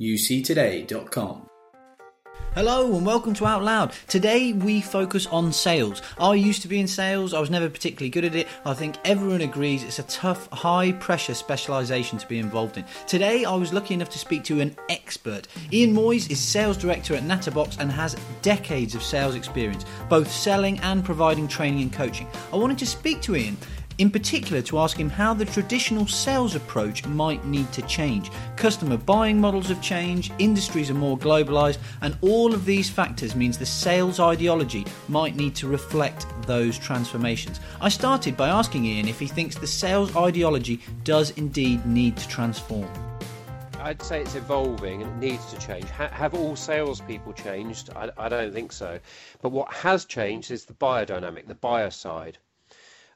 uctoday.com. Hello and welcome to Out Loud. Today we focus on sales. I used to be in sales, I was never particularly good at it. I think everyone agrees it's a tough, high pressure specialisation to be involved in. Today I was lucky enough to speak to an expert. Ian Moyse is sales director at Natterbox and has decades of sales experience, both selling and providing training and coaching. I wanted to speak to Ian in particular to ask him how the traditional sales approach might need to change. Customer buying models have changed, industries are more globalised, and all of these factors means the sales ideology might need to reflect those transformations. I started by asking Ian if he thinks the sales ideology does indeed need to transform. I'd say it's evolving and it needs to change. Ha- have all salespeople changed? I, I don't think so. But what has changed is the buyer dynamic, the buyer side.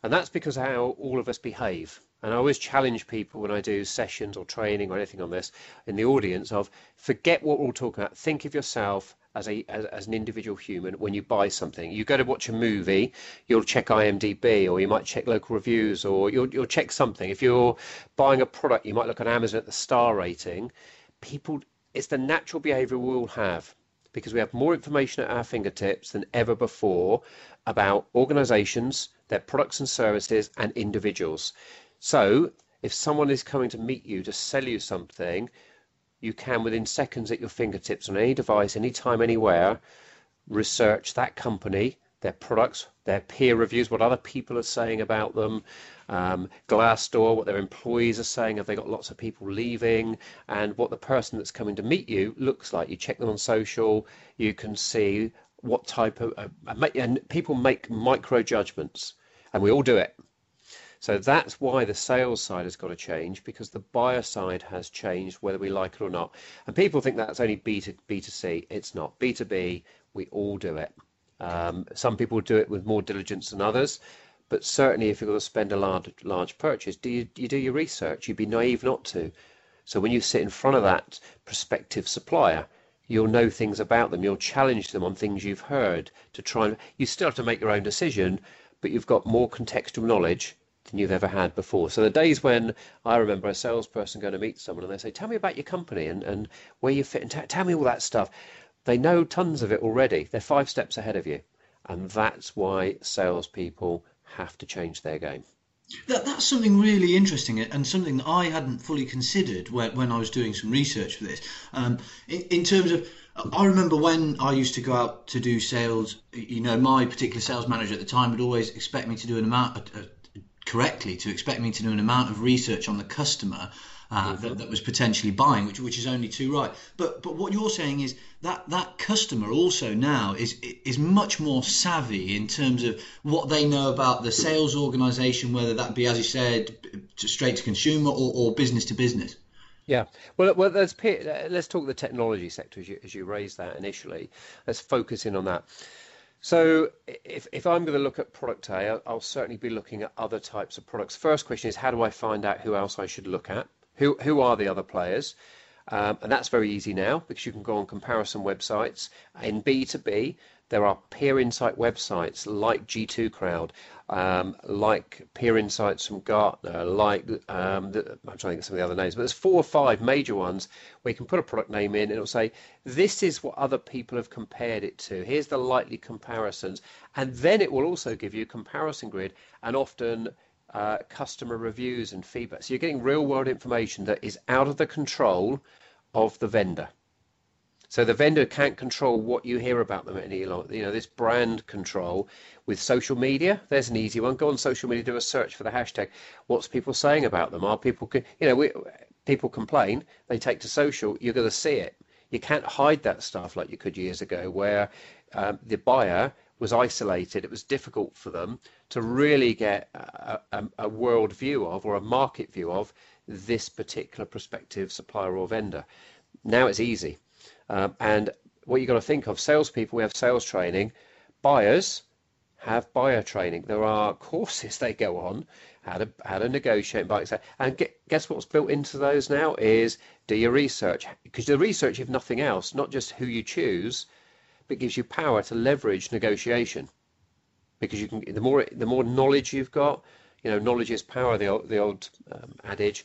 And that's because how all of us behave. And I always challenge people when I do sessions or training or anything on this in the audience of forget what we're all talking about. Think of yourself as a as, as, an individual human when you buy something. You go to watch a movie, you'll check IMDb or you might check local reviews or you'll you'll check something. If you're buying a product, you might look on Amazon at the star rating. People it's the natural behavior we all have because we have more information at our fingertips than ever before about organizations, their products and services, and individuals. So, if someone is coming to meet you to sell you something, you can, within seconds at your fingertips on any device, anytime, anywhere, research that company, their products, their peer reviews, what other people are saying about them, um, Glassdoor, what their employees are saying, have they got lots of people leaving, and what the person that's coming to meet you looks like. You check them on social, you can see what type of, uh, and people make micro judgments, and we all do it. So that's why the sales side has got to change because the buyer side has changed, whether we like it or not. And people think that's only B to B to C. It's not. B to B, we all do it. Um, some people do it with more diligence than others, but certainly if you're going to spend a large, large purchase, do you, you do your research? You'd be naive not to. So when you sit in front of that prospective supplier, you'll know things about them. You'll challenge them on things you've heard to try and. You still have to make your own decision, but you've got more contextual knowledge than you've ever had before. So the days when I remember a salesperson going to meet someone and they say, "Tell me about your company and, and where you fit, and t- tell me all that stuff." They know tons of it already. They're five steps ahead of you. And that's why salespeople have to change their game. That, that's something really interesting and something that I hadn't fully considered when, when I was doing some research for this. Um, in, in terms of, I remember when I used to go out to do sales, you know, my particular sales manager at the time would always expect me to do an amount, uh, uh correctly, to expect me to do an amount of research on the customer uh, that, that, was potentially buying, which which is only too right. But but what you're saying is that that customer also now is is much more savvy in terms of what they know about the sales organisation, whether that be as you said, to straight to consumer or, or business to business. Yeah, well, well, let's let's talk the technology sector as you as you raised that initially. Let's focus in on that. So if, if I'm going to look at product A, I'll, I'll certainly be looking at other types of products. First question is how do I find out who else I should look at? Who, who are the other players? Um, and that's very easy now because you can go on comparison websites. In B2B, there are peer insight websites like G2 Crowd, um, like peer insights from Gartner, like um, the, I'm trying to think of some of the other names, but there's four or five major ones where you can put a product name in and it'll say, this is what other people have compared it to. Here's the likely comparisons. And then it will also give you a comparison grid and often uh, customer reviews and feedback. So you're getting real world information that is out of the control of the vendor. So the vendor can't control what you hear about them any longer. You know, this brand control with social media, there's an easy one. Go on social media, do a search for the hashtag. What's people saying about them? Are people, you know, we, people complain, they take to social, you're going to see it. You can't hide that stuff like you could years ago where um, the buyer was isolated. It was difficult for them to really get a, a, a world view of or a market view of this particular prospective supplier or vendor. Now it's easy. Um, and what you've got to think of salespeople, we have sales training, buyers have buyer training. There are courses they go on how to how to negotiate buyers. And get, guess what's built into those now is do your research because the research, if nothing else, not just who you choose, but gives you power to leverage negotiation because you can the more the more knowledge you've got you know knowledge is power the old, the old um, adage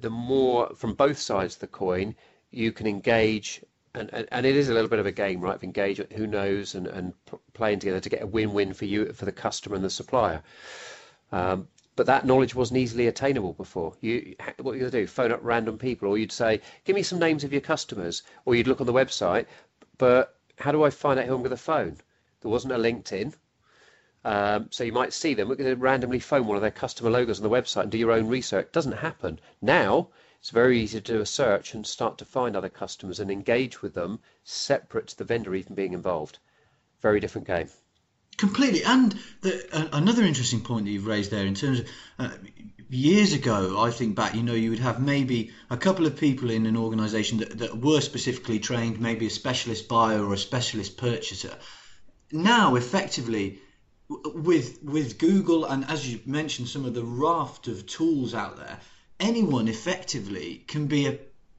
the more from both sides of the coin you can engage and, and, and, it is a little bit of a game, right? Of engagement, who knows, and, and playing together to get a win-win for you, for the customer and the supplier. Um, but that knowledge wasn't easily attainable before. You, what you do? Phone up random people, or you'd say, "Give me some names of your customers," or you'd look on the website. But how do I find out who I'm going to phone? There wasn't a LinkedIn, um, so you might see them. We're going to randomly phone one of their customer logos on the website and do your own research. It doesn't happen now. It's very easy to do a search and start to find other customers and engage with them separate to the vendor even being involved. Very different game. Completely. And the, uh, another interesting point that you've raised there in terms of uh, years ago, I think back, you know, you would have maybe a couple of people in an organization that, that were specifically trained, maybe a specialist buyer or a specialist purchaser. Now, effectively, with with Google and as you mentioned, some of the raft of tools out there, anyone effectively can be a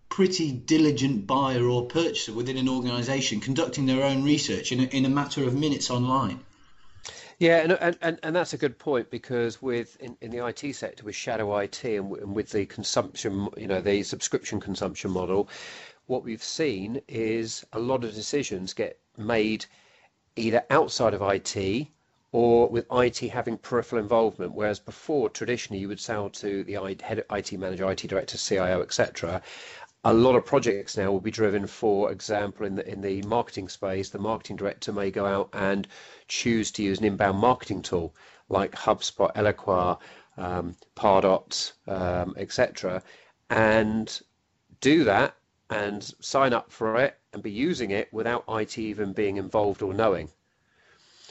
pretty diligent buyer or purchaser within an organization conducting their own research in a, in a matter of minutes online. Yeah, and, and, and that's a good point because with in, in the IT sector with shadow IT and, and with the consumption, you know, the subscription consumption model, what we've seen is a lot of decisions get made either outside of IT or with IT having peripheral involvement, whereas before traditionally you would sell to the IT manager, IT director, CIO, etc. A lot of projects now will be driven, for example, in the in the marketing space, the marketing director may go out and choose to use an inbound marketing tool like HubSpot, Eloqua, um, Pardot, um, etc., and do that and sign up for it and be using it without IT even being involved or knowing.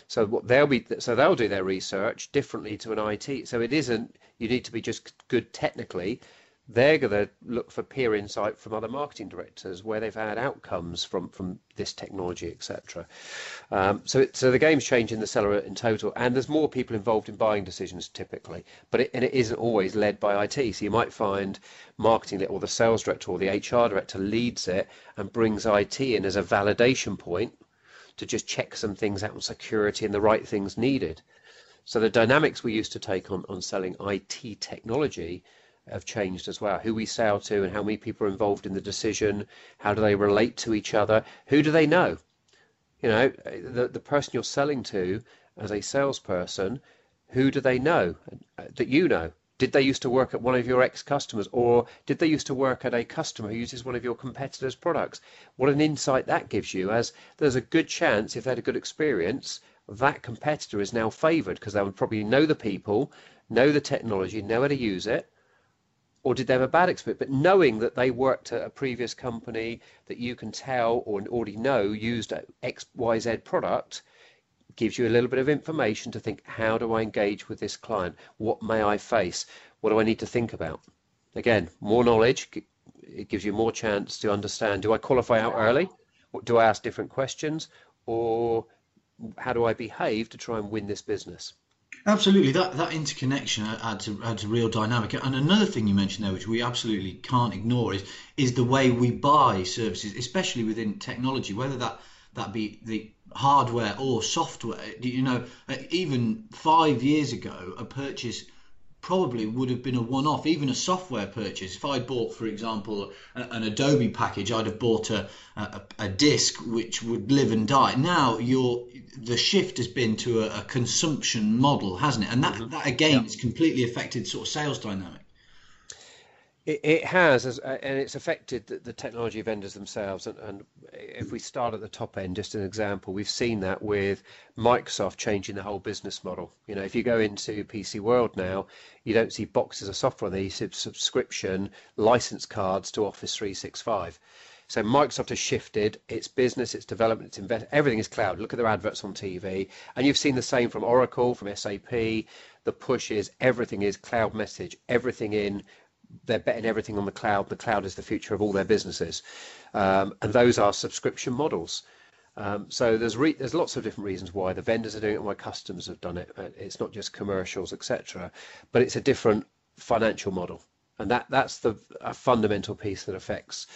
So what they'll be, so they'll do their research differently to an IT. So it isn't you need to be just good technically. They're going to look for peer insight from other marketing directors where they've had outcomes from from this technology, etc. Um, so it, so the game's changing the seller in total, and there's more people involved in buying decisions typically, but it, and it isn't always led by IT. So you might find marketing or the sales director or the HR director leads it and brings IT in as a validation point to just check some things out on security and the right things needed. So the dynamics we used to take on, on selling IT technology have changed as well. Who we sell to and how many people are involved in the decision, how do they relate to each other, who do they know? You know, the, the person you're selling to as a salesperson, who do they know uh, that you know? Did they used to work at one of your ex-customers or did they used to work at a customer who uses one of your competitors' products? What an insight that gives you as there's a good chance if they had a good experience, that competitor is now favored because they would probably know the people, know the technology, know how to use it. Or did they have a bad experience? But knowing that they worked at a previous company that you can tell or already know used XYZ product, gives you a little bit of information to think how do I engage with this client? What may I face? What do I need to think about? Again, more knowledge, it gives you more chance to understand do I qualify out early? Do I ask different questions? Or how do I behave to try and win this business? Absolutely, that that interconnection adds a, adds a real dynamic. And another thing you mentioned there, which we absolutely can't ignore, is is the way we buy services, especially within technology, whether that that be the hardware or software. You know, uh, even five years ago, a purchase probably would have been a one-off, even a software purchase. If I bought, for example, an Adobe package, I'd have bought a, a, a disk which would live and die. Now, your the shift has been to a, a consumption model, hasn't it? And that, mm-hmm. that again, yeah. has completely affected sort of sales dynamic. It, it has, as, uh, and it's affected the, the technology vendors themselves. And, and, if we start at the top end, just an example, we've seen that with Microsoft changing the whole business model. You know, if you go into PC World now, you don't see boxes of software; they see subscription license cards to Office 365. So Microsoft has shifted its business, its development, its invest. Everything is cloud. Look at their adverts on TV, and you've seen the same from Oracle, from SAP. The push is everything is cloud message, everything in they're betting everything on the cloud. The cloud is the future of all their businesses, um, and those are subscription models. Um, so there's re- there's lots of different reasons why the vendors are doing it, why customers have done it. It's not just commercials, etc., but it's a different financial model, and that that's the a fundamental piece that affects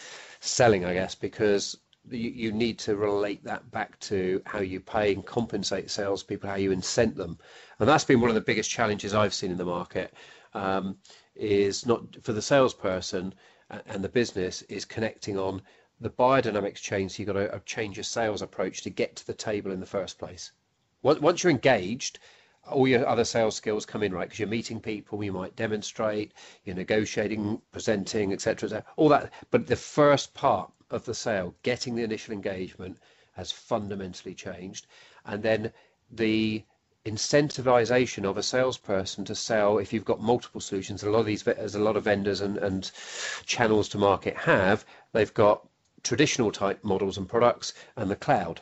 selling, I guess, because you, you need to relate that back to how you pay and compensate salespeople, how you incent them, and that's been one of the biggest challenges I've seen in the market. Um, is not for the salesperson and the business is connecting on the biodynamics change. So you've got to uh, change your sales approach to get to the table in the first place. Once you're engaged, all your other sales skills come in, right? Because you're meeting people, you might demonstrate, you're negotiating, presenting, etc. All that. But the first part of the sale, getting the initial engagement, has fundamentally changed. And then the incentivization of a salesperson to sell if you've got multiple solutions. A lot of these as a lot of vendors and, and channels to market have they've got traditional type models and products and the cloud.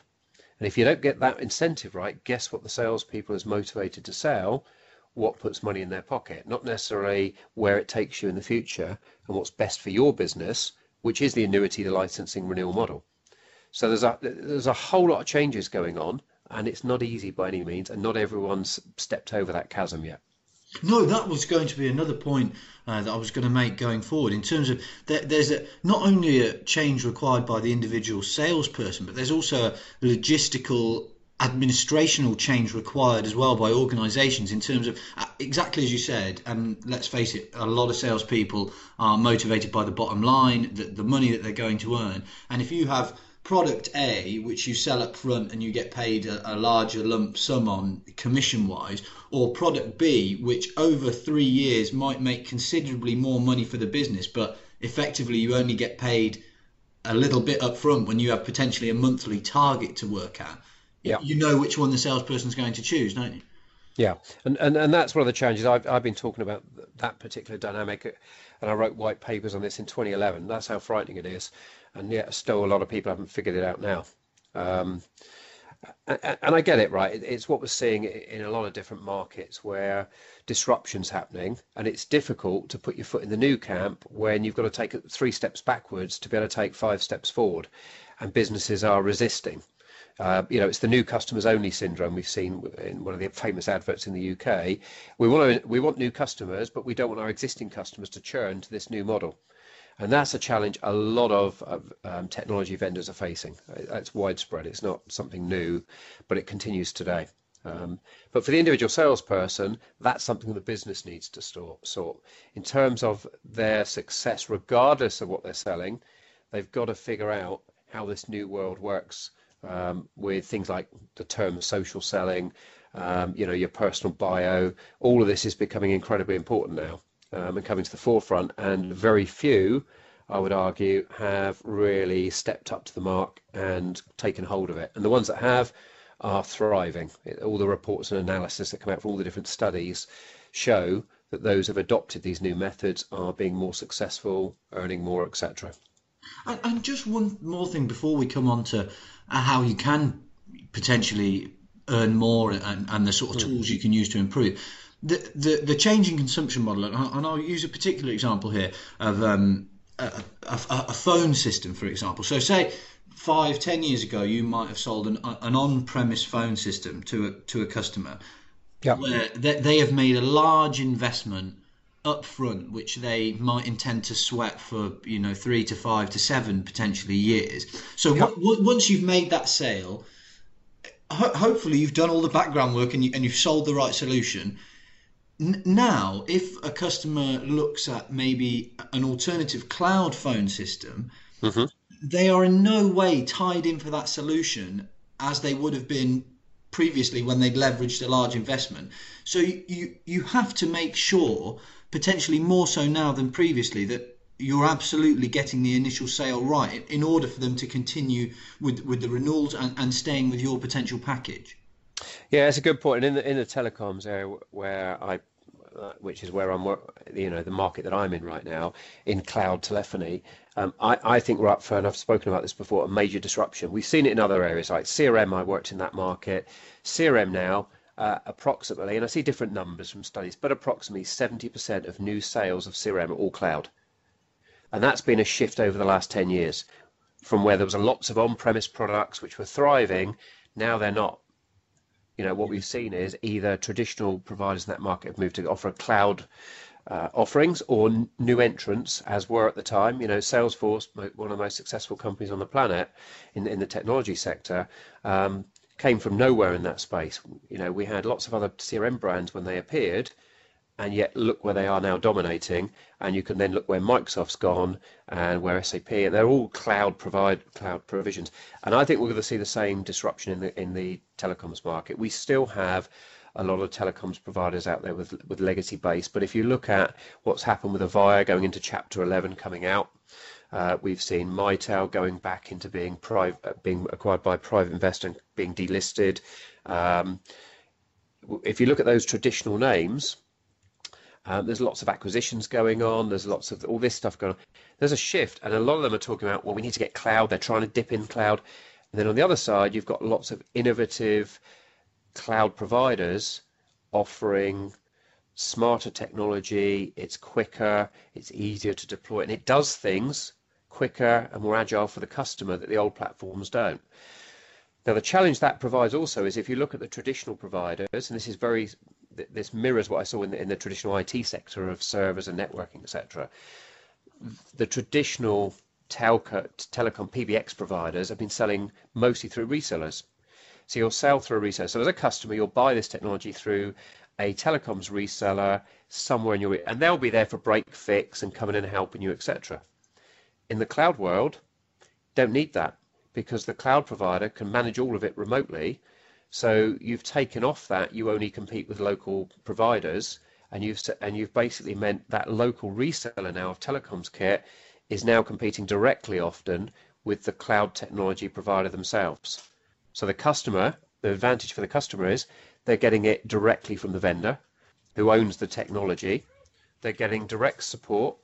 And if you don't get that incentive right guess what the salespeople is motivated to sell? What puts money in their pocket? Not necessarily where it takes you in the future and what's best for your business which is the annuity the licensing renewal model. So there's a there's a whole lot of changes going on and it's not easy by any means, and not everyone's stepped over that chasm yet. No, that was going to be another point uh, that I was going to make going forward in terms of there's a, not only a change required by the individual salesperson, but there's also a logistical administrational change required as well by organisations in terms of uh, exactly as you said. And let's face it, a lot of salespeople are motivated by the bottom line, the, the money that they're going to earn. And if you have product A, which you sell up front and you get paid a, a larger lump sum on commission wise, or product B, which over three years might make considerably more money for the business, but effectively you only get paid a little bit up front when you have potentially a monthly target to work at. Yeah. You know which one the salesperson's going to choose, don't you? Yeah, and, and, and that's one of the challenges. I've, I've been talking about that particular dynamic, and I wrote white papers on this in 2011. That's how frightening it is and yet still a lot of people haven't figured it out now. Um, and, and I get it, right? It's what we're seeing in a lot of different markets where disruption's happening, and it's difficult to put your foot in the new camp when you've got to take three steps backwards to be able to take five steps forward, and businesses are resisting. Uh, you know, it's the new customers only syndrome we've seen in one of the famous adverts in the UK. We want to, we want new customers, but we don't want our existing customers to churn to this new model. And that's a challenge a lot of, of um, technology vendors are facing. It's widespread. It's not something new, but it continues today. Um, but for the individual salesperson, that's something the business needs to sort. In terms of their success, regardless of what they're selling, they've got to figure out how this new world works um, with things like the term social selling, um, you know, your personal bio. All of this is becoming incredibly important now um, and coming to the forefront, and very few, I would argue, have really stepped up to the mark and taken hold of it. And the ones that have are thriving. All the reports and analysis that come out from all the different studies show that those who have adopted these new methods are being more successful, earning more, etc. And, and just one more thing before we come on to how you can potentially earn more and, and the sort of hmm. tools you can use to improve the, the, the changing consumption model, and I'll use a particular example here of um, a, a, a, phone system, for example. So, say five, ten years ago, you might have sold an, an on-premise phone system to a, to a customer, yep. where they, they have made a large investment up front, which they might intend to sweat for you know three to five to seven potentially years. So yep. w- once you've made that sale, ho- hopefully you've done all the background work and, you, and you've sold the right solution now, if a customer looks at maybe an alternative cloud phone system, mm-hmm. they are in no way tied in for that solution as they would have been previously when they'd leveraged a large investment. So you you have to make sure, potentially more so now than previously, that you're absolutely getting the initial sale right in order for them to continue with with the renewals and, and staying with your potential package. Yeah, it's a good point. And in the in the telecoms area where I, which is where I'm, you know, the market that I'm in right now in cloud telephony, um, I, I think we're up for, and I've spoken about this before, a major disruption. We've seen it in other areas like CRM. I worked in that market. CRM now. Uh, approximately, and I see different numbers from studies, but approximately 70% of new sales of CRM are all cloud. And that's been a shift over the last 10 years from where there was lots of on-premise products which were thriving, now they're not you know, what we've seen is either traditional providers in that market have moved to offer cloud uh, offerings or n- new entrants, as were at the time. You know, Salesforce, one of the most successful companies on the planet in, in the technology sector, um, came from nowhere in that space. You know, we had lots of other CRM brands when they appeared, and yet look where they are now dominating and you can then look where Microsoft's gone and where SAP and they're all cloud provide cloud provisions and I think we're going to see the same disruption in the in the telecoms market we still have a lot of telecoms providers out there with with legacy base but if you look at what's happened with Avaya going into chapter 11 coming out we've seen Mitel going back into uh, being acquired by private investor and being delisted. Um, if you look at those traditional names, um, there's lots of acquisitions going on. There's lots of all this stuff going on. There's a shift, and a lot of them are talking about, well, we need to get cloud. They're trying to dip in cloud. And then on the other side, you've got lots of innovative cloud providers offering smarter technology. It's quicker, it's easier to deploy, and it does things quicker and more agile for the customer that the old platforms don't. Now, the challenge that provides also is if you look at the traditional providers, and this is very this mirrors what I saw in the, in the traditional IT sector of servers and networking, etc. The traditional telco, telecom PBX providers have been selling mostly through resellers. So you'll sell through a reseller. So as a customer, you'll buy this technology through a telecoms reseller somewhere in your and they'll be there for break fix and coming in and helping you, etc. In the cloud world, don't need that because the cloud provider can manage all of it remotely so you've taken off that you only compete with local providers, and you've and you've basically meant that local reseller now of telecoms kit is now competing directly often with the cloud technology provider themselves. So the customer, the advantage for the customer is they're getting it directly from the vendor who owns the technology. They're getting direct support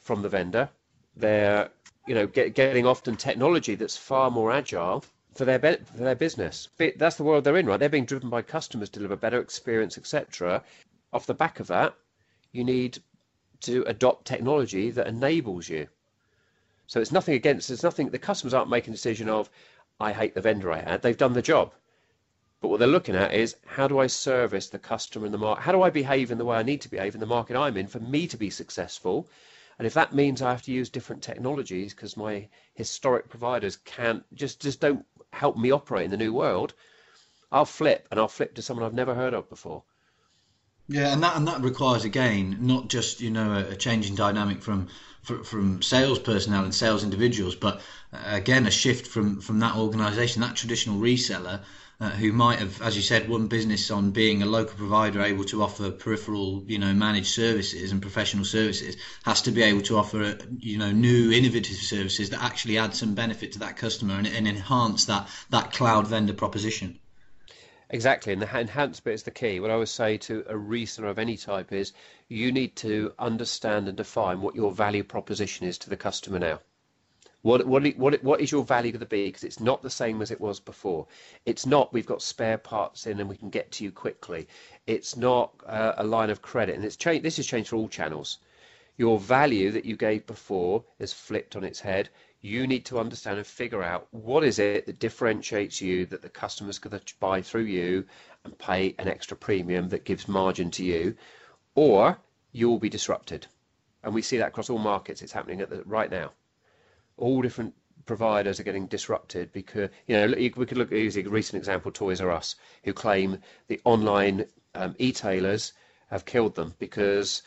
from the vendor. They're you know get, getting often technology that's far more agile for their for their business. That's the world they're in, right? They're being driven by customers, to deliver better experience, etc. Off the back of that, you need to adopt technology that enables you. So it's nothing against. There's nothing. The customers aren't making a decision of, I hate the vendor I had. They've done the job. But what they're looking at is how do I service the customer in the market? How do I behave in the way I need to behave in the market I'm in for me to be successful? And if that means I have to use different technologies because my historic providers can't just just don't help me operate in the new world, I'll flip and I'll flip to someone I've never heard of before. Yeah, and that and that requires again not just you know a, a change in dynamic from from sales personnel and sales individuals, but uh, again a shift from from that organisation, that traditional reseller uh, who might have, as you said, won business on being a local provider able to offer peripheral, you know, managed services and professional services, has to be able to offer, you know, new innovative services that actually add some benefit to that customer and, and enhance that that cloud vendor proposition. Exactly, and the enhanced bit is the key. What I would say to a reseller of any type is you need to understand and define what your value proposition is to the customer now. What what what what is your value going to be? Because it's not the same as it was before. It's not we've got spare parts in and we can get to you quickly. It's not uh, a line of credit, and it's changed. This has changed for all channels. Your value that you gave before is flipped on its head. You need to understand and figure out what is it that differentiates you that the customer's going to buy through you and pay an extra premium that gives margin to you, or you will be disrupted. And we see that across all markets. It's happening the, right now all different providers are getting disrupted because you know we could look at a recent example Toys R Us who claim the online um, e-tailers have killed them because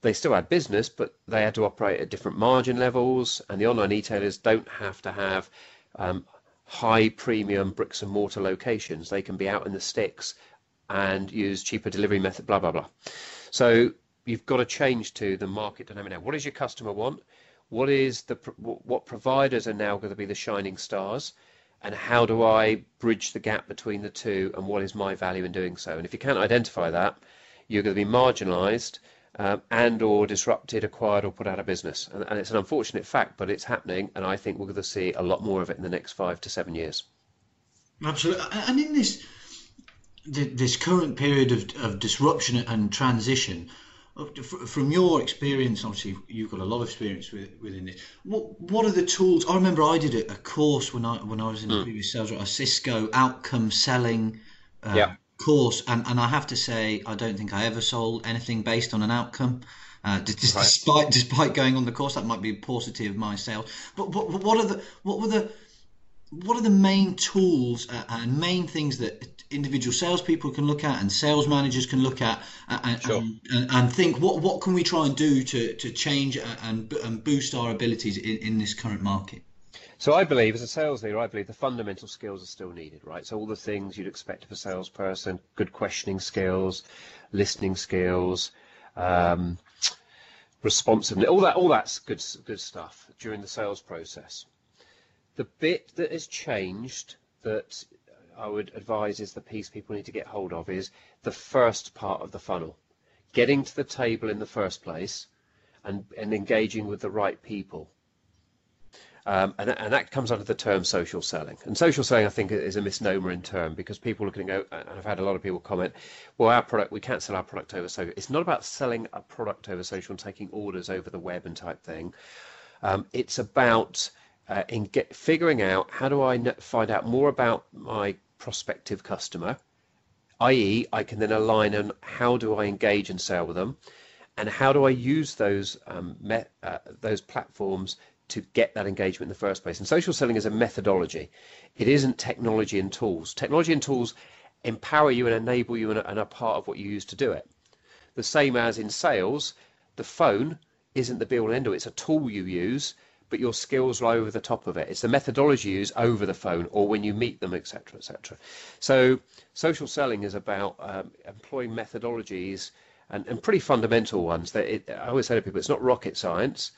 they still had business but they had to operate at different margin levels and the online e-tailers don't have to have um, high premium bricks and mortar locations. They can be out in the sticks and use cheaper delivery method blah blah blah. So you've got to change to the market dynamic now. What does your customer want what is the what providers are now going to be the shining stars and how do I bridge the gap between the two and what is my value in doing so? And if you can't identify that you're going to be marginalized um, and or disrupted acquired or put out of business. And, and it's an unfortunate fact but it's happening and I think we're going to see a lot more of it in the next five to seven years. Absolutely. And in this this current period of, of disruption and transition from your experience, obviously you've got a lot of experience with, within this. What what are the tools? I remember I did a, a course when I when I was in mm. the previous sales, a Cisco outcome selling uh, yeah. course, and, and I have to say I don't think I ever sold anything based on an outcome. Uh, just right. despite despite going on the course, that might be a paucity of my sales. But what, what are the what were the what are the main tools uh, and main things that individual salespeople can look at and sales managers can look at and, sure. and, and, think what what can we try and do to, to change and, and boost our abilities in, in this current market? So I believe, as a sales leader, I believe the fundamental skills are still needed, right? So all the things you'd expect of a salesperson, good questioning skills, listening skills, um, responsiveness, all that, all that's good, good stuff during the sales process. The bit that has changed that I would advise is the piece people need to get hold of is the first part of the funnel. Getting to the table in the first place and, and engaging with the right people. Um, and, and, that comes under the term social selling. And social selling, I think, is a misnomer in term because people are going to go, and I've had a lot of people comment, well, our product, we can't sell our product over social. It's not about selling a product over social and taking orders over the web and type thing. Um, it's about uh, in get, figuring out how do I find out more about my prospective customer, i.e., I can then align on how do I engage and sell with them, and how do I use those um, uh, those platforms to get that engagement in the first place. And social selling is a methodology. It isn't technology and tools. Technology and tools empower you and enable you and are part of what you use to do it. The same as in sales, the phone isn't the be all and end all. It's a tool you use but your skills are over the top of it. It's the methodology you use over the phone or when you meet them, etc., etc. So social selling is about um, employing methodologies and, and pretty fundamental ones. That it, I always say to people, it's not rocket science,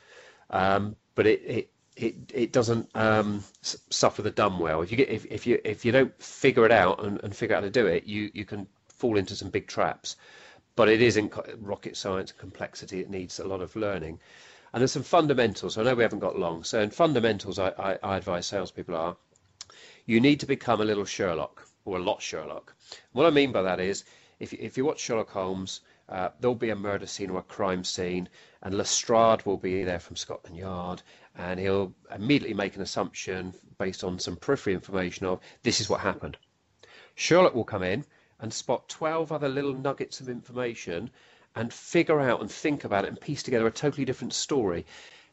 um, but it, it it it doesn't um, suffer the dumb well. If you get if, if you if you don't figure it out and, and figure out how to do it, you you can fall into some big traps. But it is in rocket science and complexity. It needs a lot of learning. And there's some fundamentals. I know we haven't got long. So in fundamentals, I, I, I advise salespeople are you need to become a little Sherlock or a lot Sherlock. What I mean by that is if, if you watch Sherlock Holmes, uh, there'll be a murder scene or a crime scene, and Lestrade will be there from Scotland Yard, and he'll immediately make an assumption based on some periphery information of this is what happened. Sherlock will come in and spot 12 other little nuggets of information and figure out and think about it and piece together a totally different story.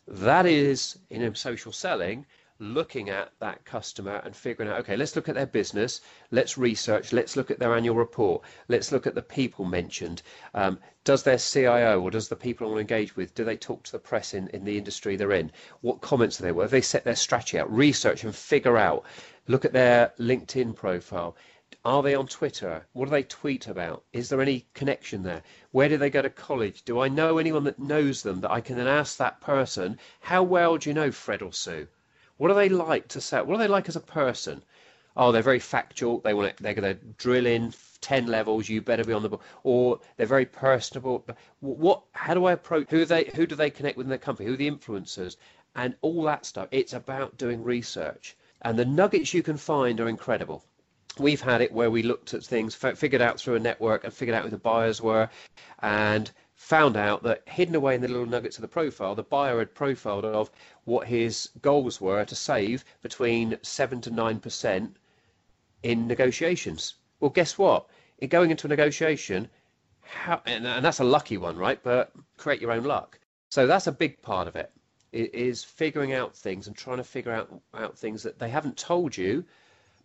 That is, in social selling, looking at that customer and figuring out, okay, let's look at their business, let's research, let's look at their annual report, let's look at the people mentioned. Um, does their CIO or does the people I want to engage with, do they talk to the press in, in the industry they're in? What comments are they? What have they set their strategy out? Research and figure out. Look at their LinkedIn profile. Are they on Twitter? What do they tweet about? Is there any connection there? Where do they go to college? Do I know anyone that knows them that I can then ask that person, how well do you know Fred or Sue? What do they like to say? What are they like as a person? Oh, they're very factual. They want to, they're going to drill in 10 levels. You better be on the book. Or they're very personable. What, how do I approach, who, they, who do they connect with in their company? Who are the influencers? And all that stuff. It's about doing research. And the nuggets you can find are incredible we've had it where we looked at things, figured out through a network and figured out who the buyers were, and found out that hidden away in the little nuggets of the profile, the buyer had profiled of what his goals were to save between 7 to 9% in negotiations. Well, guess what? In going into a negotiation, how, and, and that's a lucky one, right? But create your own luck. So that's a big part of it, is figuring out things and trying to figure out, out things that they haven't told you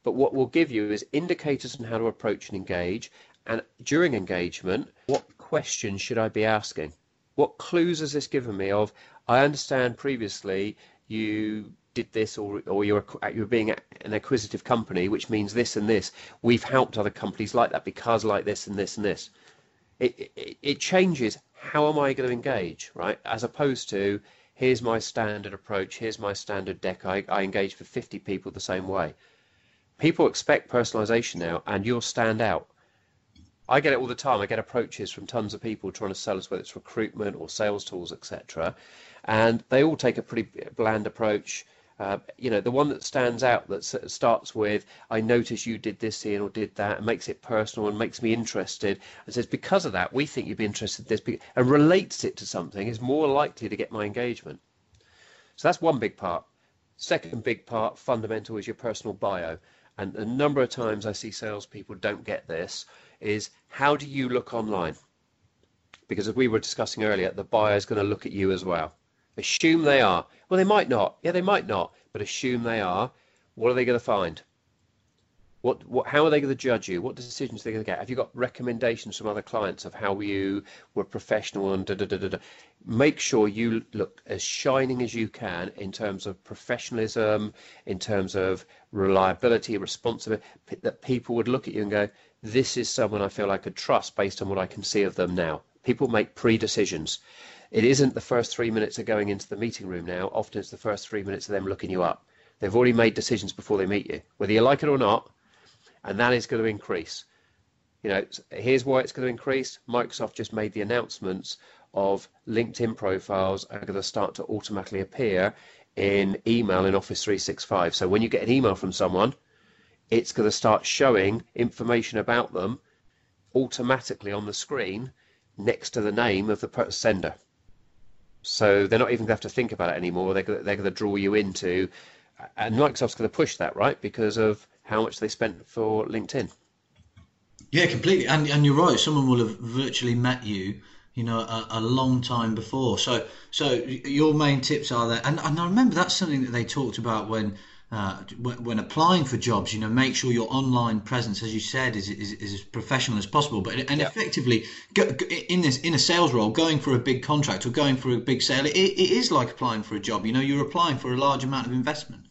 but what we'll give you is indicators on how to approach and engage. And during engagement, what questions should I be asking? What clues has this given me of, I understand previously you did this or, or you're, you're being an acquisitive company, which means this and this. We've helped other companies like that because like this and this and this. It, it, it changes how am I going to engage, right? As opposed to here's my standard approach, here's my standard deck. I, I engage for 50 people the same way. People expect personalization now, and you'll stand out. I get it all the time. I get approaches from tons of people trying to sell us, whether it's recruitment or sales tools, etc. And they all take a pretty bland approach. Uh, you know, the one that stands out that starts with, I notice you did this here or did that, and makes it personal and makes me interested, and says, because of that, we think you'd be interested in this, and relates it to something, is more likely to get my engagement. So that's one big part. Second big part, fundamental, is your personal bio and a number of times I see salespeople don't get this, is how do you look online? Because as we were discussing earlier, the buyer is going to look at you as well. Assume they are. Well, they might not. Yeah, they might not, but assume they are. What are they going to find? What, what, how are they going to judge you? What decisions are they going to get? Have you got recommendations from other clients of how you were professional and da da da da? da? Make sure you look as shining as you can in terms of professionalism, in terms of reliability, responsibility, that people would look at you and go, this is someone I feel I could trust based on what I can see of them now. People make pre-decisions. It isn't the first three minutes of going into the meeting room now. Often it's the first three minutes of them looking you up. They've already made decisions before they meet you, whether you like it or not and that is going to increase. You know, here's why it's going to increase. Microsoft just made the announcements of LinkedIn profiles are going to start to automatically appear in email in Office 365. So when you get an email from someone, it's going to start showing information about them automatically on the screen next to the name of the sender. So they're not even going to have to think about it anymore. They're, they're going to draw you into, and Microsoft's going to push that, right? Because of how much they spent for LinkedIn. Yeah, completely. And and you're right. Someone will have virtually met you, you know, a, a, long time before. So so your main tips are there. And and I remember that's something that they talked about when. Uh, when, when, applying for jobs, you know, make sure your online presence, as you said, is, is, is as professional as possible. But and yeah. effectively, go, in this in a sales role, going for a big contract or going for a big sale, it, it is like applying for a job. You know, you're applying for a large amount of investment.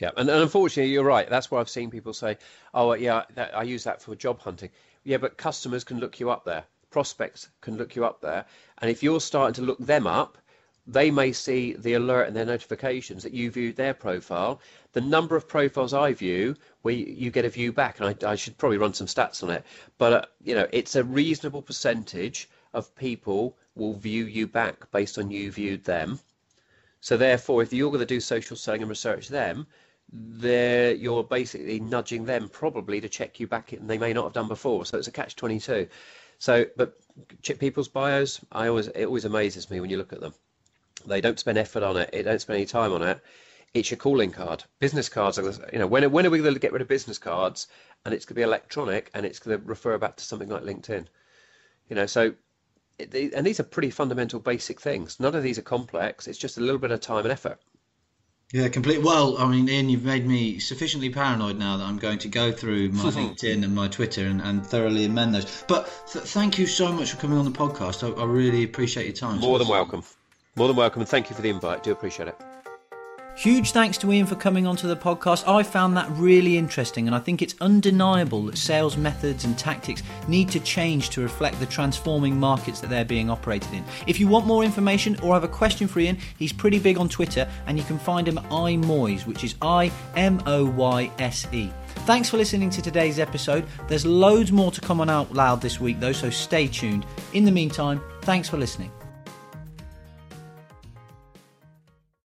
Yeah, and, and unfortunately, you're right. That's why I've seen people say, "Oh, yeah, that, I use that for job hunting." Yeah, but customers can look you up there. Prospects can look you up there, and if you're starting to look them up, they may see the alert and their notifications that you viewed their profile. The number of profiles I view, where you get a view back, and I, I should probably run some stats on it, but uh, you know, it's a reasonable percentage of people will view you back based on you viewed them. So therefore, if you're going to do social selling and research them, there you're basically nudging them probably to check you back and they may not have done before. So it's a catch twenty two. So but people's bios, I always it always amazes me when you look at them. They don't spend effort on it. They don't spend any time on it. It's your calling card. Business cards are, you know, when when are we going to get rid of business cards? And it's going to be electronic, and it's going to refer back to something like LinkedIn. You know, so and these are pretty fundamental, basic things. None of these are complex. It's just a little bit of time and effort. Yeah, complete. Well, I mean, Ian, you've made me sufficiently paranoid now that I'm going to go through my LinkedIn and my Twitter and, and thoroughly amend those. But th- thank you so much for coming on the podcast. I, I really appreciate your time. More than welcome. More than welcome, and thank you for the invite. Do appreciate it. Huge thanks to Ian for coming onto the podcast. I found that really interesting, and I think it's undeniable that sales methods and tactics need to change to reflect the transforming markets that they're being operated in. If you want more information or have a question for Ian, he's pretty big on Twitter, and you can find him at iMoyse, which is I M O Y S E. Thanks for listening to today's episode. There's loads more to come on out loud this week, though, so stay tuned. In the meantime, thanks for listening.